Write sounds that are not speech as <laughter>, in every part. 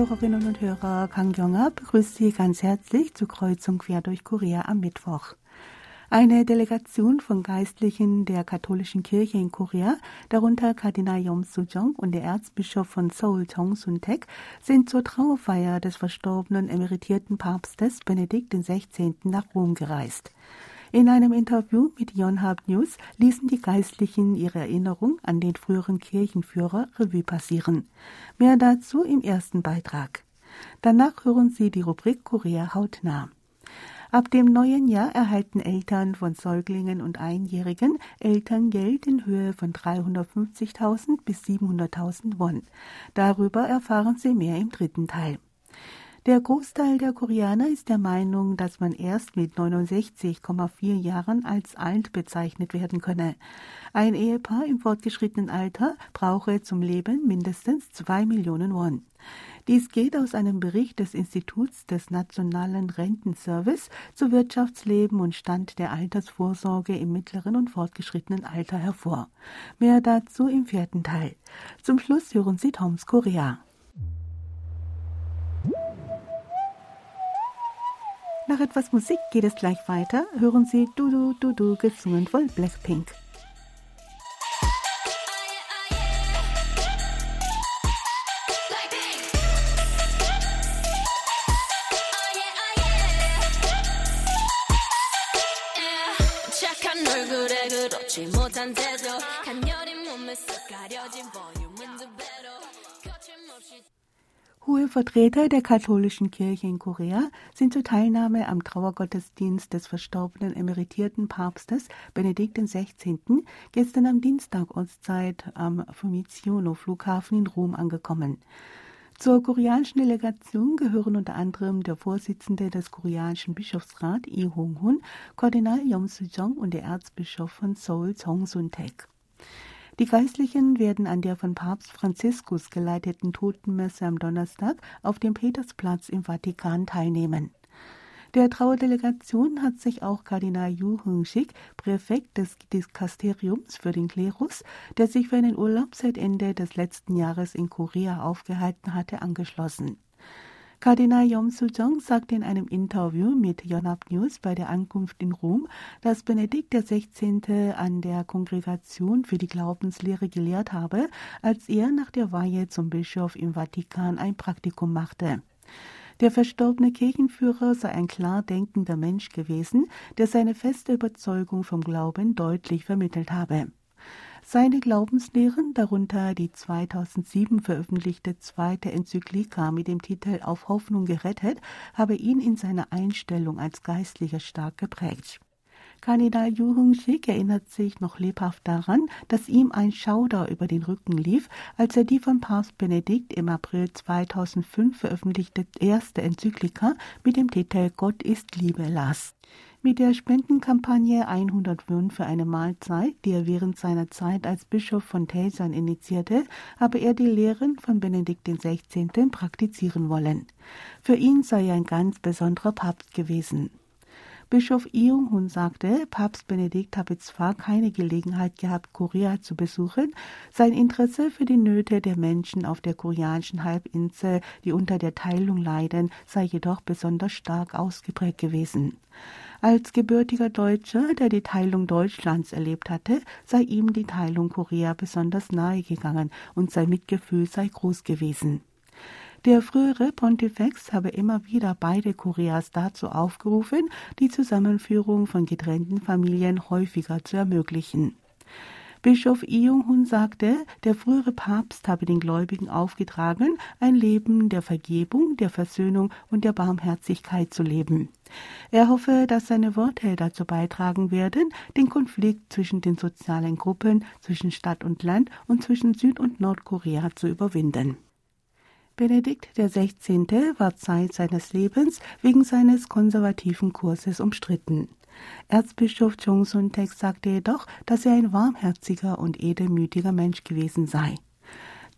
Hörerinnen und Hörer, Kang Kyung-ah begrüßt Sie ganz herzlich zur Kreuzung quer durch Korea am Mittwoch. Eine Delegation von Geistlichen der katholischen Kirche in Korea, darunter Kardinal Yom Soo-jong und der Erzbischof von Seoul Jong Sun-taek, sind zur Trauerfeier des verstorbenen emeritierten Papstes Benedikt XVI. nach Rom gereist. In einem Interview mit Yonhap News ließen die Geistlichen ihre Erinnerung an den früheren Kirchenführer Revue passieren. Mehr dazu im ersten Beitrag. Danach hören Sie die Rubrik Korea hautnah. Ab dem neuen Jahr erhalten Eltern von Säuglingen und Einjährigen Elterngeld in Höhe von 350.000 bis 700.000 Won. Darüber erfahren Sie mehr im dritten Teil. Der Großteil der Koreaner ist der Meinung, dass man erst mit 69,4 Jahren als alt bezeichnet werden könne. Ein Ehepaar im fortgeschrittenen Alter brauche zum Leben mindestens zwei Millionen Won. Dies geht aus einem Bericht des Instituts des Nationalen Rentenservice zu Wirtschaftsleben und Stand der Altersvorsorge im mittleren und fortgeschrittenen Alter hervor. Mehr dazu im vierten Teil. Zum Schluss hören Sie Toms Korea. Nach etwas Musik geht es gleich weiter. Hören Sie Dudu Dudu gesungen von Blackpink. 그렇지 못한 태도 간녀린 몸에 쓱 가려진 볼 Hohe Vertreter der katholischen Kirche in Korea sind zur Teilnahme am Trauergottesdienst des verstorbenen emeritierten Papstes Benedikt XVI. gestern am Dienstag Ortszeit am Fiumicino Flughafen in Rom angekommen. Zur koreanischen Delegation gehören unter anderem der Vorsitzende des koreanischen Bischofsrats Lee Hong-hun, Kardinal Yom Soo-jong und der Erzbischof von Seoul Jong Sun-taek. Die Geistlichen werden an der von Papst Franziskus geleiteten Totenmesse am Donnerstag auf dem Petersplatz im Vatikan teilnehmen. Der Trauerdelegation hat sich auch Kardinal Yu Hung-sik, Präfekt des Dikasteriums für den Klerus, der sich für einen Urlaub seit Ende des letzten Jahres in Korea aufgehalten hatte, angeschlossen. Kardinal Yom Soo-jong sagte in einem Interview mit Yonhap News bei der Ankunft in Rom, dass Benedikt XVI. an der Kongregation für die Glaubenslehre gelehrt habe, als er nach der Weihe zum Bischof im Vatikan ein Praktikum machte. Der verstorbene Kirchenführer sei ein klar denkender Mensch gewesen, der seine feste Überzeugung vom Glauben deutlich vermittelt habe. Seine Glaubenslehren, darunter die 2007 veröffentlichte zweite Enzyklika mit dem Titel Auf Hoffnung gerettet, habe ihn in seiner Einstellung als Geistlicher stark geprägt. Kardinal Yu Hung-sik erinnert sich noch lebhaft daran, dass ihm ein Schauder über den Rücken lief, als er die von Papst Benedikt im April 2005 veröffentlichte erste Enzyklika mit dem Titel Gott ist Liebe las. Mit der Spendenkampagne 100 Won für eine Mahlzeit, die er während seiner Zeit als Bischof von Taysan initiierte, habe er die Lehren von Benedikt XVI. praktizieren wollen. Für ihn sei er ein ganz besonderer Papst gewesen. Bischof Iung-hun sagte, Papst Benedikt habe zwar keine Gelegenheit gehabt, Korea zu besuchen, sein Interesse für die Nöte der Menschen auf der koreanischen Halbinsel, die unter der Teilung leiden, sei jedoch besonders stark ausgeprägt gewesen. Als gebürtiger Deutscher, der die Teilung Deutschlands erlebt hatte, sei ihm die Teilung Korea besonders nahe gegangen und sein Mitgefühl sei groß gewesen. Der frühere Pontifex habe immer wieder beide Koreas dazu aufgerufen, die Zusammenführung von getrennten Familien häufiger zu ermöglichen. Bischof Iung-hun sagte, der frühere Papst habe den Gläubigen aufgetragen, ein Leben der Vergebung, der Versöhnung und der Barmherzigkeit zu leben. Er hoffe, dass seine Worte dazu beitragen werden, den Konflikt zwischen den sozialen Gruppen, zwischen Stadt und Land und zwischen Süd- und Nordkorea zu überwinden. Benedikt XVI. war Zeit seines Lebens wegen seines konservativen Kurses umstritten. Erzbischof Chung Sun-taek sagte jedoch, dass er ein warmherziger und edelmütiger Mensch gewesen sei.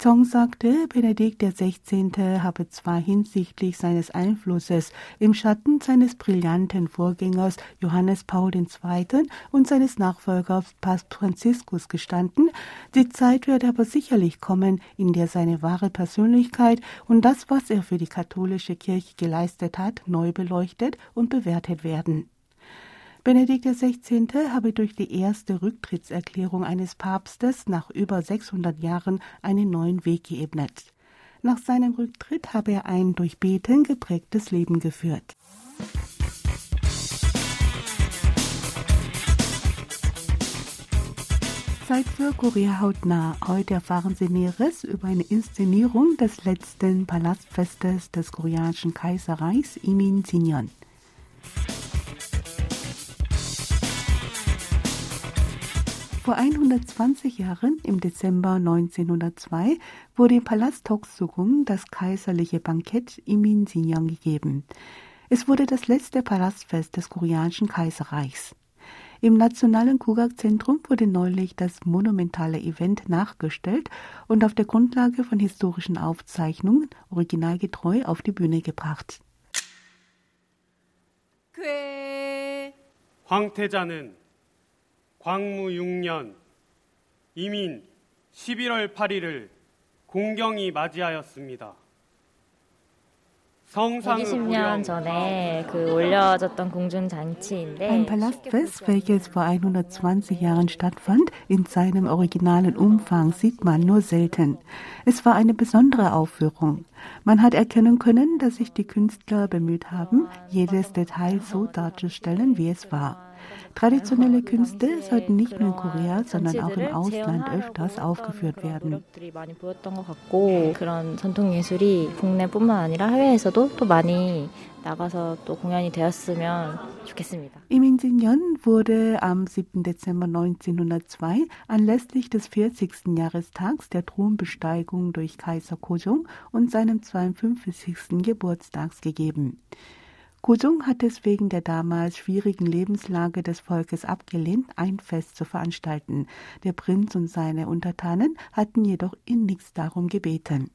Zong sagte, Benedikt XVI. habe zwar hinsichtlich seines Einflusses im Schatten seines brillanten Vorgängers Johannes Paul II. und seines Nachfolgers Papst Franziskus gestanden, die Zeit wird aber sicherlich kommen, in der seine wahre Persönlichkeit und das, was er für die katholische Kirche geleistet hat, neu beleuchtet und bewertet werden. Benedikt XVI. habe durch die erste Rücktrittserklärung eines Papstes nach über 600 Jahren einen neuen Weg geebnet. Nach seinem Rücktritt habe er ein durch Beten geprägtes Leben geführt. Zeit für Korea hautnah. Heute erfahren Sie Näheres über eine Inszenierung des letzten Palastfestes des koreanischen Kaiserreichs Imin Sinyeon. Vor 120 Jahren, im Dezember 1902, wurde im Palast Toksugung das kaiserliche Bankett Imin Sinyeong gegeben. Es wurde das letzte Palastfest des koreanischen Kaiserreichs. Im Nationalen Kugak-Zentrum wurde neulich das monumentale Event nachgestellt und auf der Grundlage von historischen Aufzeichnungen originalgetreu auf die Bühne gebracht. 황태자는 광무 6년 이민 11월 8일을 공경히 맞이하였습니다. 120년 전에 그 올려졌던 공중잔치인데 Ein Palastfest, welches vor 120 Jahren stattfand, in seinem originalen Umfang sieht man nur selten. Es war eine besondere Aufführung. Man hat erkennen können, dass sich die Künstler bemüht haben, jedes Detail so darzustellen, wie es war. Traditionelle Künste sollten nicht nur in Korea, sondern auch im Ausland öfters aufgeführt werden. Im Insignon wurde am 7. Dezember 1902 anlässlich des 40. Jahrestags der Thronbesteigung durch Kaiser Kojong und seinem 52. Geburtstags gegeben. Kusung hat es wegen der damals schwierigen Lebenslage des Volkes abgelehnt, ein Fest zu veranstalten. Der Prinz und seine Untertanen hatten jedoch innigst darum gebeten.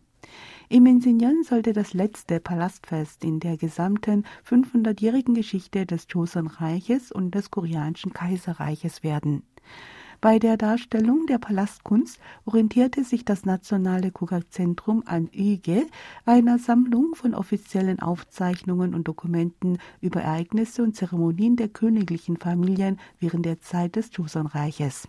Im Insignon sollte das letzte Palastfest in der gesamten 500-jährigen Geschichte des Joseon-Reiches und des Koreanischen Kaiserreiches werden. Bei der Darstellung der Palastkunst orientierte sich das Nationale Kugak-Zentrum an Üge, einer Sammlung von offiziellen Aufzeichnungen und Dokumenten über Ereignisse und Zeremonien der königlichen Familien während der Zeit des Joseon-Reiches.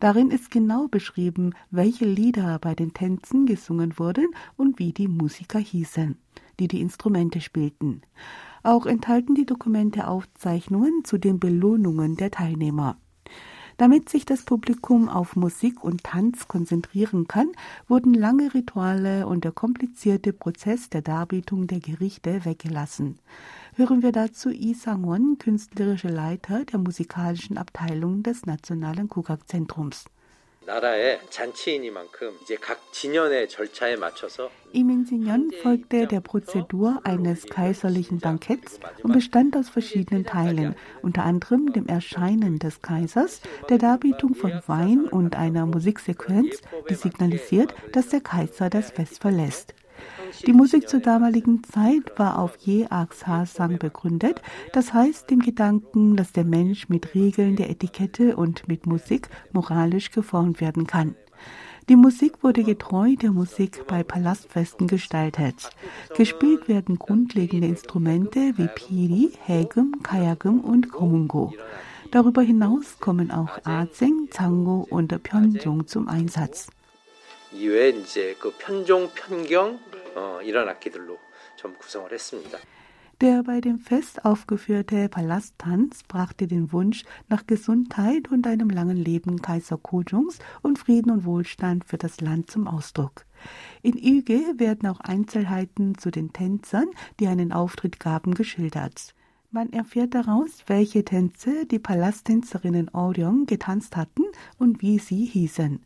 Darin ist genau beschrieben, welche Lieder bei den Tänzen gesungen wurden und wie die Musiker hießen, die die Instrumente spielten. Auch enthalten die Dokumente Aufzeichnungen zu den Belohnungen der Teilnehmer. Damit sich das Publikum auf Musik und Tanz konzentrieren kann, wurden lange Rituale und der komplizierte Prozess der Darbietung der Gerichte weggelassen. Hören wir dazu Yi Sang-won, künstlerische Leiter der musikalischen Abteilung des Nationalen Kugak-Zentrums. Im Insignon folgte der Prozedur eines kaiserlichen Banketts und bestand aus verschiedenen Teilen, unter anderem dem Erscheinen des Kaisers, der Darbietung von Wein und einer Musiksequenz, die signalisiert, dass der Kaiser das Fest verlässt. Die Musik zur damaligen Zeit war auf Je Sang begründet, das heißt dem Gedanken, dass der Mensch mit Regeln der Etikette und mit Musik moralisch geformt werden kann. Die Musik wurde getreu der Musik bei Palastfesten gestaltet. Gespielt werden grundlegende Instrumente wie Piri, Hägum, Kayagum und Komungo. Darüber hinaus kommen auch Azeng, Zango und Pyeonjong zum Einsatz. 이외에 이제 그 편종, 편경 어, 이런 악기들로 좀 구성을 했습니다. Der bei dem Fest aufgeführte Palasttanz brachte den Wunsch nach Gesundheit und einem langen Leben Kaiser Kojongs und Frieden und Wohlstand für das Land zum Ausdruck. In Üge werden auch Einzelheiten zu den Tänzern, die einen Auftritt gaben, geschildert. Man erfährt daraus, welche Tänze die Palasttänzerinnen Orion getanzt hatten und wie sie hießen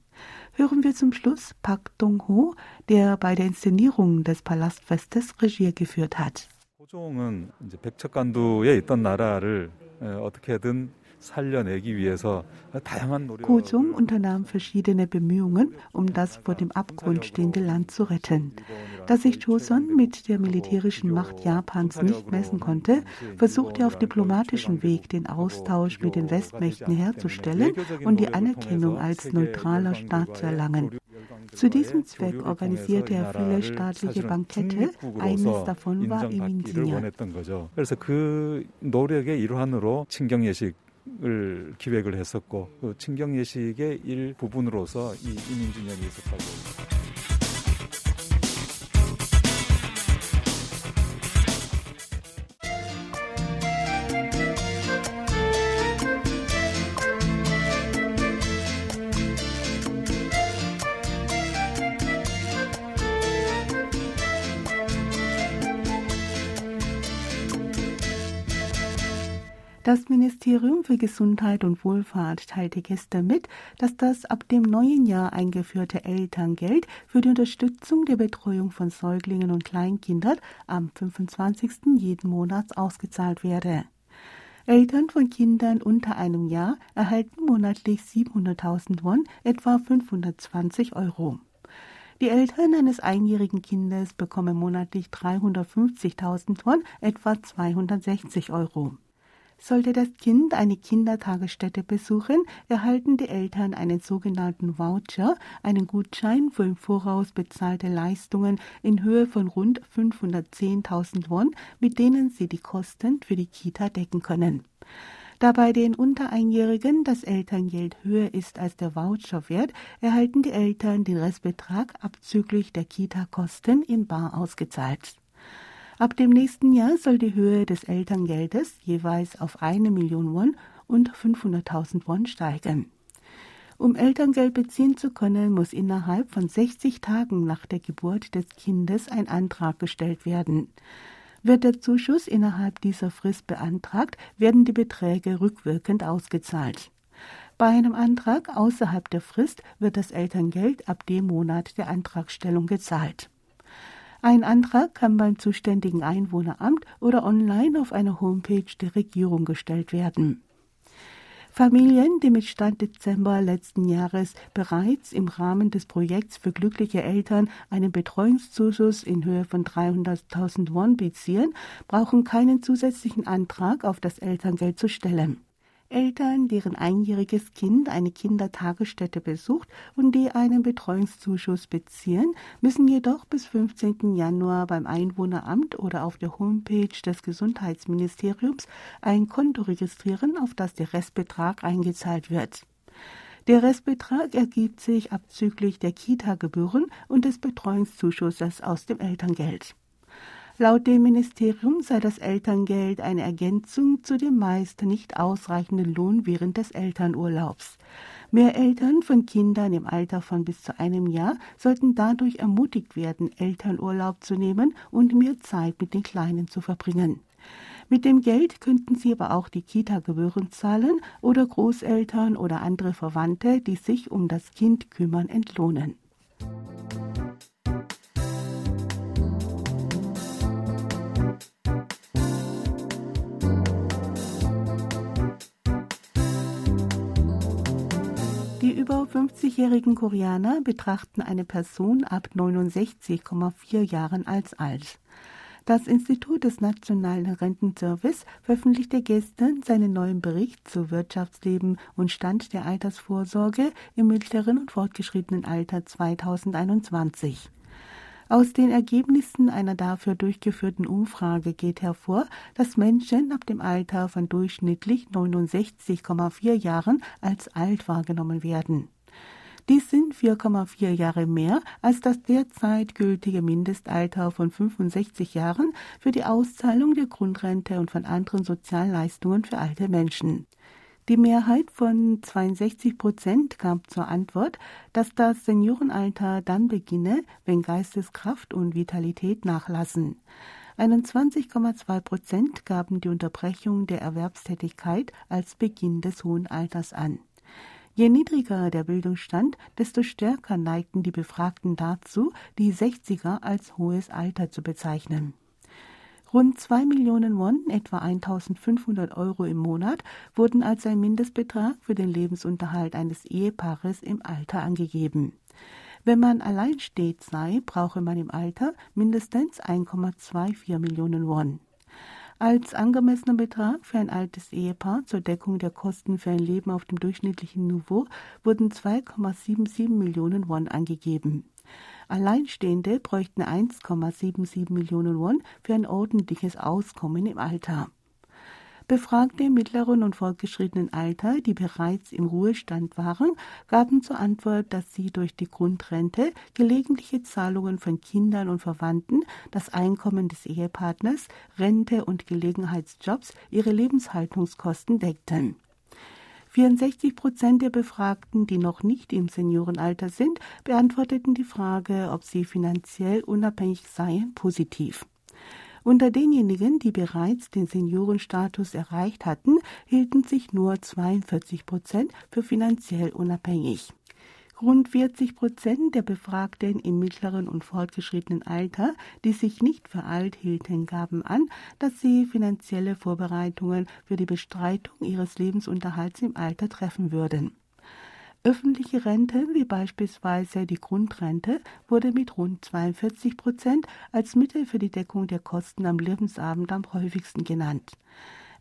hören wir zum Schluss Park Dong-ho, der bei der Inszenierung des Palastfestes Regie geführt hat. 호종은 이제 백척간두에 있던 나라를 어떻게든 Kusum unternahm verschiedene Bemühungen, um das vor dem Abgrund stehende Land zu retten. Da sich Joseon mit der militärischen Macht Japans nicht messen konnte, versuchte er auf diplomatischem Weg den Austausch mit den Westmächten herzustellen und die Anerkennung als neutraler Staat zu erlangen. Zu diesem Zweck organisierte er viele staatliche Bankette. Eines davon war Emin진ja. 그래서 그 노력의 일환으로 친경 예식 을 기획을 했었고 그 친경 예식의 일부분으로서 이 이민진연이 있었다고. Das Ministerium für Gesundheit und Wohlfahrt teilte gestern mit, dass das ab dem neuen Jahr eingeführte Elterngeld für die Unterstützung der Betreuung von Säuglingen und Kleinkindern am 25. jeden Monats ausgezahlt werde. Eltern von Kindern unter einem Jahr erhalten monatlich 700.000 Won, etwa 520 Euro. Die Eltern eines einjährigen Kindes bekommen monatlich 350.000 Won, etwa 260 Euro. Sollte das Kind eine Kindertagesstätte besuchen, erhalten die Eltern einen sogenannten Voucher, einen Gutschein für im Voraus bezahlte Leistungen in Höhe von rund 510.000 Won, mit denen sie die Kosten für die Kita decken können. Da bei den unter Einjährigen das Elterngeld höher ist als der Voucherwert, erhalten die Eltern den Restbetrag abzüglich der Kita-Kosten in bar ausgezahlt. Ab dem nächsten Jahr soll die Höhe des Elterngeldes jeweils auf eine Million Won und 500.000 Won steigen. Um Elterngeld beziehen zu können, muss innerhalb von 60 Tagen nach der Geburt des Kindes ein Antrag gestellt werden. Wird der Zuschuss innerhalb dieser Frist beantragt, werden die Beträge rückwirkend ausgezahlt. Bei einem Antrag außerhalb der Frist wird das Elterngeld ab dem Monat der Antragstellung gezahlt. Ein Antrag kann beim zuständigen Einwohneramt oder online auf einer Homepage der Regierung gestellt werden. Familien, die mit Stand Dezember letzten Jahres bereits im Rahmen des Projekts für glückliche Eltern einen Betreuungszuschuss in Höhe von 300.000 Won beziehen, brauchen keinen zusätzlichen Antrag auf das Elterngeld zu stellen. Eltern, deren einjähriges Kind eine Kindertagesstätte besucht und die einen Betreuungszuschuss beziehen, müssen jedoch bis 15. Januar beim Einwohneramt oder auf der Homepage des Gesundheitsministeriums ein Konto registrieren, auf das der Restbetrag eingezahlt wird. Der Restbetrag ergibt sich abzüglich der Kita-Gebühren und des Betreuungszuschusses aus dem Elterngeld. Laut dem Ministerium sei das Elterngeld eine Ergänzung zu dem meist nicht ausreichenden Lohn während des Elternurlaubs. Mehr Eltern von Kindern im Alter von bis zu einem Jahr sollten dadurch ermutigt werden, Elternurlaub zu nehmen und mehr Zeit mit den Kleinen zu verbringen. Mit dem Geld könnten sie aber auch die Kita-Gebühren zahlen oder Großeltern oder andere Verwandte, die sich um das Kind kümmern, entlohnen. Über 50-jährigen Koreaner betrachten eine Person ab 69,4 Jahren als alt. Das Institut des Nationalen Rentenservice veröffentlichte gestern seinen neuen Bericht zu Wirtschaftsleben und Stand der Altersvorsorge im mittleren und fortgeschrittenen Alter 2021. Aus den Ergebnissen einer dafür durchgeführten Umfrage geht hervor, dass Menschen ab dem Alter von durchschnittlich 69,4 Jahren als alt wahrgenommen werden. Dies sind 4,4 Jahre mehr als das derzeit gültige Mindestalter von 65 Jahren für die Auszahlung der Grundrente und von anderen Sozialleistungen für alte Menschen. Die Mehrheit von 62 Prozent gab zur Antwort, dass das Seniorenalter dann beginne, wenn Geisteskraft und Vitalität nachlassen. 21,2 Prozent gaben die Unterbrechung der Erwerbstätigkeit als Beginn des hohen Alters an. Je niedriger der Bildungsstand, desto stärker neigten die Befragten dazu, die 60er als hohes Alter zu bezeichnen. Rund 2 Millionen Won, etwa 1500 Euro im Monat, wurden als ein Mindestbetrag für den Lebensunterhalt eines Ehepaares im Alter angegeben. Wenn man alleinstehend sei, brauche man im Alter mindestens 1,24 Millionen Won. Als angemessener Betrag für ein altes Ehepaar zur Deckung der Kosten für ein Leben auf dem durchschnittlichen Niveau wurden 2,77 Millionen Won angegeben. Alleinstehende bräuchten 1,77 Millionen Won für ein ordentliches Auskommen im Alter. Befragte im mittleren und fortgeschrittenen Alter, die bereits im Ruhestand waren, gaben zur Antwort, dass sie durch die Grundrente, gelegentliche Zahlungen von Kindern und Verwandten, das Einkommen des Ehepartners, Rente und Gelegenheitsjobs ihre Lebenshaltungskosten deckten. 64 Prozent der Befragten, die noch nicht im Seniorenalter sind, beantworteten die Frage, ob sie finanziell unabhängig seien, positiv. Unter denjenigen, die bereits den Seniorenstatus erreicht hatten, hielten sich nur 42 Prozent für finanziell unabhängig. Rund 40 Prozent der Befragten im mittleren und fortgeschrittenen Alter, die sich nicht für alt hielten, gaben an, dass sie finanzielle Vorbereitungen für die Bestreitung ihres Lebensunterhalts im Alter treffen würden. Öffentliche Rente, wie beispielsweise die Grundrente, wurde mit rund 42 Prozent als Mittel für die Deckung der Kosten am Lebensabend am häufigsten genannt.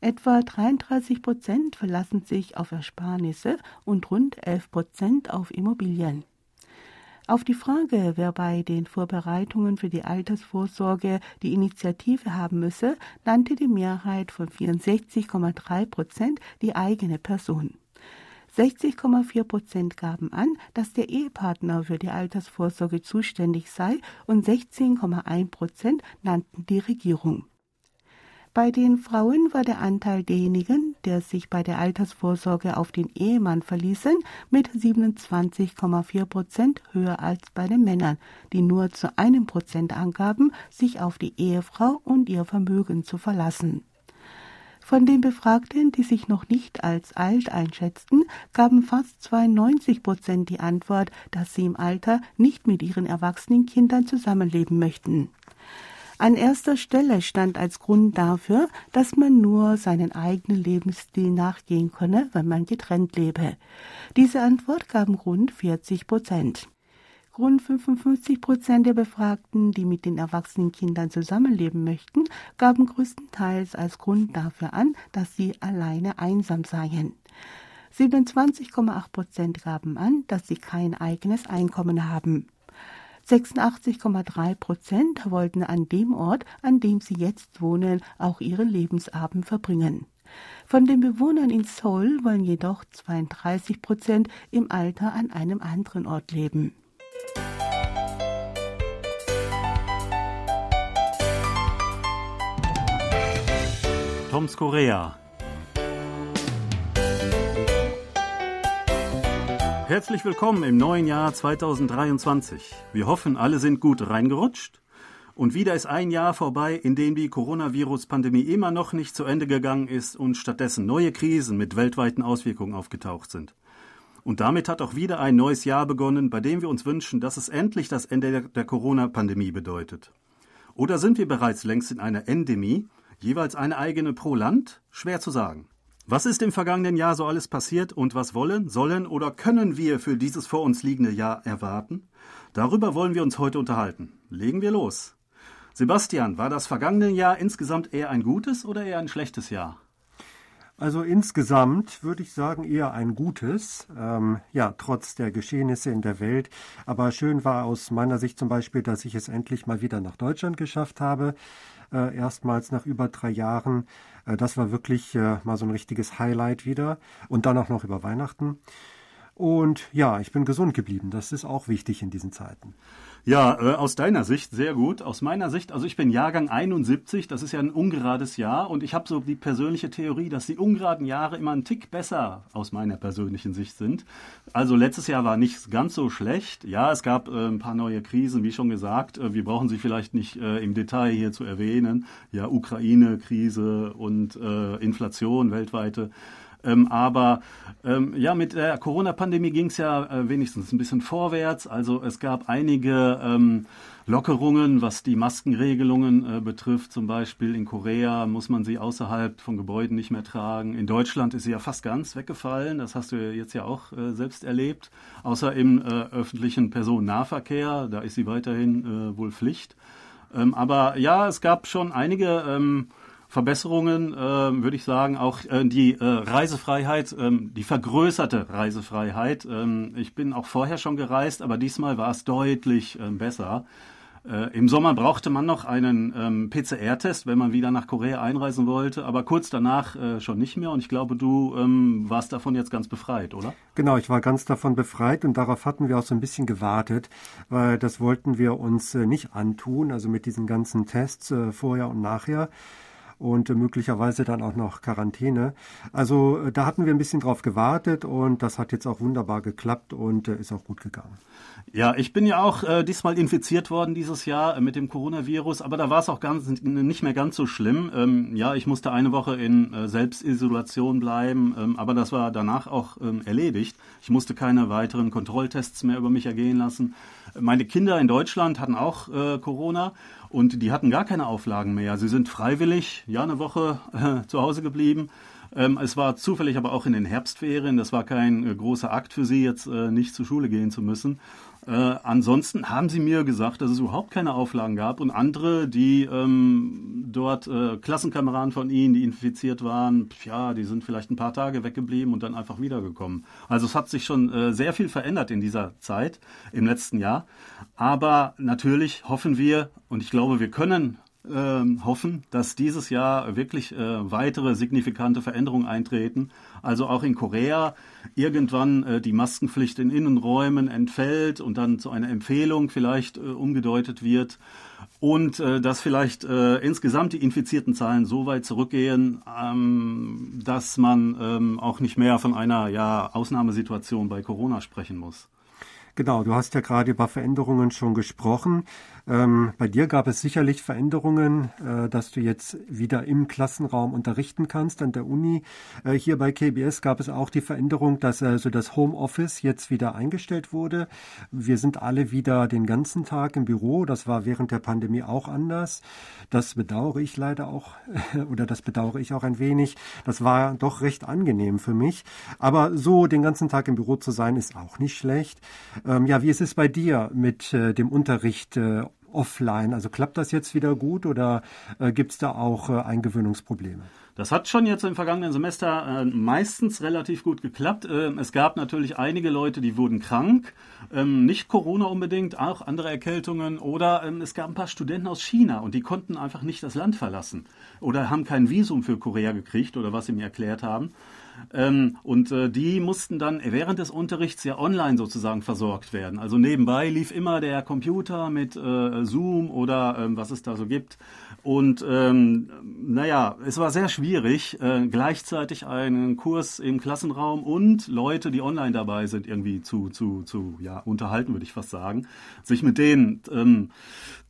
Etwa 33 Prozent verlassen sich auf Ersparnisse und rund 11 Prozent auf Immobilien. Auf die Frage, wer bei den Vorbereitungen für die Altersvorsorge die Initiative haben müsse, nannte die Mehrheit von 64,3 Prozent die eigene Person. 60,4 Prozent gaben an, dass der Ehepartner für die Altersvorsorge zuständig sei und 16,1 Prozent nannten die Regierung. Bei den Frauen war der Anteil derjenigen, der sich bei der Altersvorsorge auf den Ehemann verließen, mit 27,4 Prozent höher als bei den Männern, die nur zu einem Prozent angaben, sich auf die Ehefrau und ihr Vermögen zu verlassen. Von den Befragten, die sich noch nicht als alt einschätzten, gaben fast 92 Prozent die Antwort, dass sie im Alter nicht mit ihren erwachsenen Kindern zusammenleben möchten. An erster Stelle stand als Grund dafür, dass man nur seinen eigenen Lebensstil nachgehen könne, wenn man getrennt lebe. Diese Antwort gaben rund 40 Prozent. Rund 55 Prozent der Befragten, die mit den erwachsenen Kindern zusammenleben möchten, gaben größtenteils als Grund dafür an, dass sie alleine einsam seien. 27,8 Prozent gaben an, dass sie kein eigenes Einkommen haben. 86,3 Prozent wollten an dem Ort, an dem sie jetzt wohnen, auch ihren Lebensabend verbringen. Von den Bewohnern in Seoul wollen jedoch 32 Prozent im Alter an einem anderen Ort leben. Toms Korea. Herzlich willkommen im neuen Jahr 2023. Wir hoffen, alle sind gut reingerutscht. Und wieder ist ein Jahr vorbei, in dem die Coronavirus-Pandemie immer noch nicht zu Ende gegangen ist und stattdessen neue Krisen mit weltweiten Auswirkungen aufgetaucht sind. Und damit hat auch wieder ein neues Jahr begonnen, bei dem wir uns wünschen, dass es endlich das Ende der Corona-Pandemie bedeutet. Oder sind wir bereits längst in einer Endemie, jeweils eine eigene pro Land? Schwer zu sagen. Was ist im vergangenen Jahr so alles passiert und was wollen, sollen oder können wir für dieses vor uns liegende Jahr erwarten? Darüber wollen wir uns heute unterhalten. Legen wir los. Sebastian, war das vergangene Jahr insgesamt eher ein gutes oder eher ein schlechtes Jahr? Also insgesamt würde ich sagen eher ein gutes, ähm, ja, trotz der Geschehnisse in der Welt. Aber schön war aus meiner Sicht zum Beispiel, dass ich es endlich mal wieder nach Deutschland geschafft habe äh, erstmals nach über drei Jahren. Äh, das war wirklich äh, mal so ein richtiges Highlight wieder. Und dann auch noch über Weihnachten. Und ja, ich bin gesund geblieben. Das ist auch wichtig in diesen Zeiten. Ja, äh, aus deiner Sicht sehr gut. Aus meiner Sicht, also ich bin Jahrgang 71, das ist ja ein ungerades Jahr und ich habe so die persönliche Theorie, dass die ungeraden Jahre immer einen Tick besser aus meiner persönlichen Sicht sind. Also letztes Jahr war nicht ganz so schlecht. Ja, es gab äh, ein paar neue Krisen, wie schon gesagt. Äh, wir brauchen sie vielleicht nicht äh, im Detail hier zu erwähnen. Ja, Ukraine-Krise und äh, Inflation weltweite. Ähm, aber ähm, ja, mit der Corona-Pandemie ging es ja äh, wenigstens ein bisschen vorwärts. Also es gab einige ähm, Lockerungen, was die Maskenregelungen äh, betrifft. Zum Beispiel in Korea muss man sie außerhalb von Gebäuden nicht mehr tragen. In Deutschland ist sie ja fast ganz weggefallen. Das hast du jetzt ja auch äh, selbst erlebt. Außer im äh, öffentlichen Personennahverkehr. Da ist sie weiterhin äh, wohl Pflicht. Ähm, aber ja, es gab schon einige ähm, Verbesserungen, äh, würde ich sagen, auch äh, die äh, Reisefreiheit, ähm, die vergrößerte Reisefreiheit. Ähm, ich bin auch vorher schon gereist, aber diesmal war es deutlich äh, besser. Äh, Im Sommer brauchte man noch einen ähm, PCR-Test, wenn man wieder nach Korea einreisen wollte, aber kurz danach äh, schon nicht mehr. Und ich glaube, du ähm, warst davon jetzt ganz befreit, oder? Genau, ich war ganz davon befreit und darauf hatten wir auch so ein bisschen gewartet, weil das wollten wir uns äh, nicht antun, also mit diesen ganzen Tests äh, vorher und nachher und möglicherweise dann auch noch Quarantäne. Also äh, da hatten wir ein bisschen drauf gewartet und das hat jetzt auch wunderbar geklappt und äh, ist auch gut gegangen. Ja, ich bin ja auch äh, diesmal infiziert worden dieses Jahr äh, mit dem Coronavirus, aber da war es auch ganz, nicht mehr ganz so schlimm. Ähm, ja, ich musste eine Woche in äh, Selbstisolation bleiben, ähm, aber das war danach auch ähm, erledigt. Ich musste keine weiteren Kontrolltests mehr über mich ergehen lassen. Meine Kinder in Deutschland hatten auch äh, Corona und die hatten gar keine Auflagen mehr. Sie sind freiwillig, ja, eine Woche äh, zu Hause geblieben. Ähm, es war zufällig aber auch in den Herbstferien. Das war kein äh, großer Akt für sie, jetzt äh, nicht zur Schule gehen zu müssen. Äh, ansonsten haben sie mir gesagt, dass es überhaupt keine Auflagen gab und andere, die ähm, dort äh, Klassenkameraden von ihnen, die infiziert waren, ja, die sind vielleicht ein paar Tage weggeblieben und dann einfach wiedergekommen. Also es hat sich schon äh, sehr viel verändert in dieser Zeit, im letzten Jahr. Aber natürlich hoffen wir und ich glaube, wir können hoffen, dass dieses Jahr wirklich äh, weitere signifikante Veränderungen eintreten. Also auch in Korea irgendwann äh, die Maskenpflicht in Innenräumen entfällt und dann zu einer Empfehlung vielleicht äh, umgedeutet wird. Und äh, dass vielleicht äh, insgesamt die infizierten Zahlen so weit zurückgehen, ähm, dass man ähm, auch nicht mehr von einer ja, Ausnahmesituation bei Corona sprechen muss. Genau, du hast ja gerade über Veränderungen schon gesprochen. Ähm, bei dir gab es sicherlich Veränderungen, äh, dass du jetzt wieder im Klassenraum unterrichten kannst an der Uni. Äh, hier bei KBS gab es auch die Veränderung, dass also das Homeoffice jetzt wieder eingestellt wurde. Wir sind alle wieder den ganzen Tag im Büro. Das war während der Pandemie auch anders. Das bedauere ich leider auch <laughs> oder das bedauere ich auch ein wenig. Das war doch recht angenehm für mich. Aber so den ganzen Tag im Büro zu sein, ist auch nicht schlecht. Ähm, ja, wie ist es bei dir mit äh, dem Unterricht äh, offline? Also klappt das jetzt wieder gut oder äh, gibt es da auch äh, Eingewöhnungsprobleme? Das hat schon jetzt im vergangenen Semester äh, meistens relativ gut geklappt. Äh, es gab natürlich einige Leute, die wurden krank. Ähm, nicht Corona unbedingt, auch andere Erkältungen. Oder ähm, es gab ein paar Studenten aus China und die konnten einfach nicht das Land verlassen. Oder haben kein Visum für Korea gekriegt oder was sie mir erklärt haben. Ähm, und äh, die mussten dann während des Unterrichts ja online sozusagen versorgt werden. Also nebenbei lief immer der Computer mit äh, Zoom oder ähm, was es da so gibt. Und ähm, naja, es war sehr schwierig, äh, gleichzeitig einen Kurs im Klassenraum und Leute, die online dabei sind, irgendwie zu, zu, zu ja, unterhalten, würde ich fast sagen, sich mit denen ähm,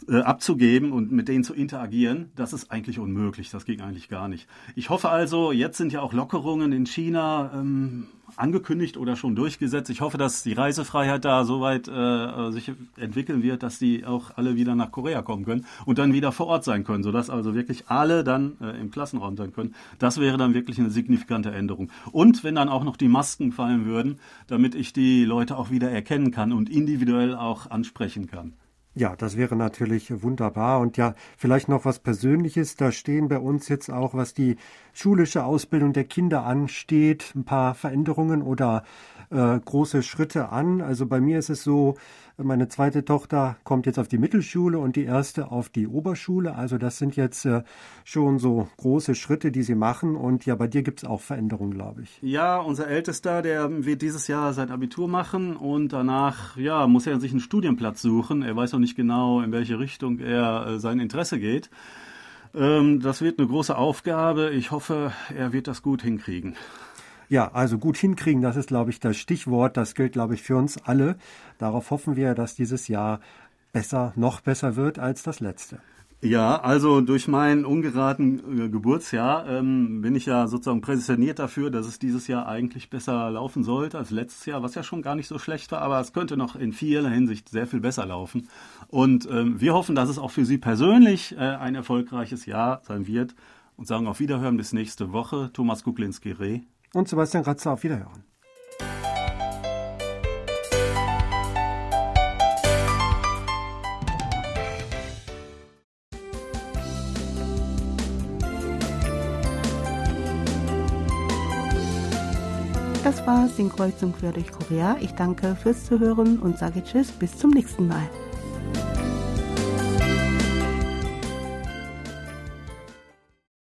äh, abzugeben und mit denen zu interagieren, das ist eigentlich unmöglich. Das ging eigentlich gar nicht. Ich hoffe also, jetzt sind ja auch Lockerungen in China ähm, angekündigt oder schon durchgesetzt. Ich hoffe, dass die Reisefreiheit da so weit äh, sich entwickeln wird, dass die auch alle wieder nach Korea kommen können und dann wieder vor Ort sein können, sodass also wirklich alle dann äh, im Klassenraum sein können. Das wäre dann wirklich eine signifikante Änderung. Und wenn dann auch noch die Masken fallen würden, damit ich die Leute auch wieder erkennen kann und individuell auch ansprechen kann. Ja, das wäre natürlich wunderbar. Und ja, vielleicht noch was Persönliches. Da stehen bei uns jetzt auch, was die schulische Ausbildung der Kinder ansteht, ein paar Veränderungen oder äh, große Schritte an. Also bei mir ist es so, meine zweite Tochter kommt jetzt auf die Mittelschule und die erste auf die Oberschule. Also das sind jetzt äh, schon so große Schritte, die sie machen. Und ja, bei dir gibt es auch Veränderungen, glaube ich. Ja, unser Ältester, der wird dieses Jahr sein Abitur machen und danach, ja, muss er sich einen Studienplatz suchen. Er weiß noch nicht genau, in welche Richtung er äh, sein Interesse geht. Ähm, das wird eine große Aufgabe. Ich hoffe, er wird das gut hinkriegen. Ja, also gut hinkriegen, das ist, glaube ich, das Stichwort. Das gilt, glaube ich, für uns alle. Darauf hoffen wir, dass dieses Jahr besser, noch besser wird als das letzte. Ja, also durch mein ungeraten äh, Geburtsjahr ähm, bin ich ja sozusagen präsentiert dafür, dass es dieses Jahr eigentlich besser laufen sollte als letztes Jahr, was ja schon gar nicht so schlecht war, aber es könnte noch in vieler Hinsicht sehr viel besser laufen. Und ähm, wir hoffen, dass es auch für Sie persönlich äh, ein erfolgreiches Jahr sein wird und sagen auf Wiederhören bis nächste Woche. Thomas Kuklinski-Reh. Und Sebastian Ratzer auf Wiederhören. Das war Sinnkreuzung quer durch Korea. Ich danke fürs Zuhören und sage Tschüss, bis zum nächsten Mal.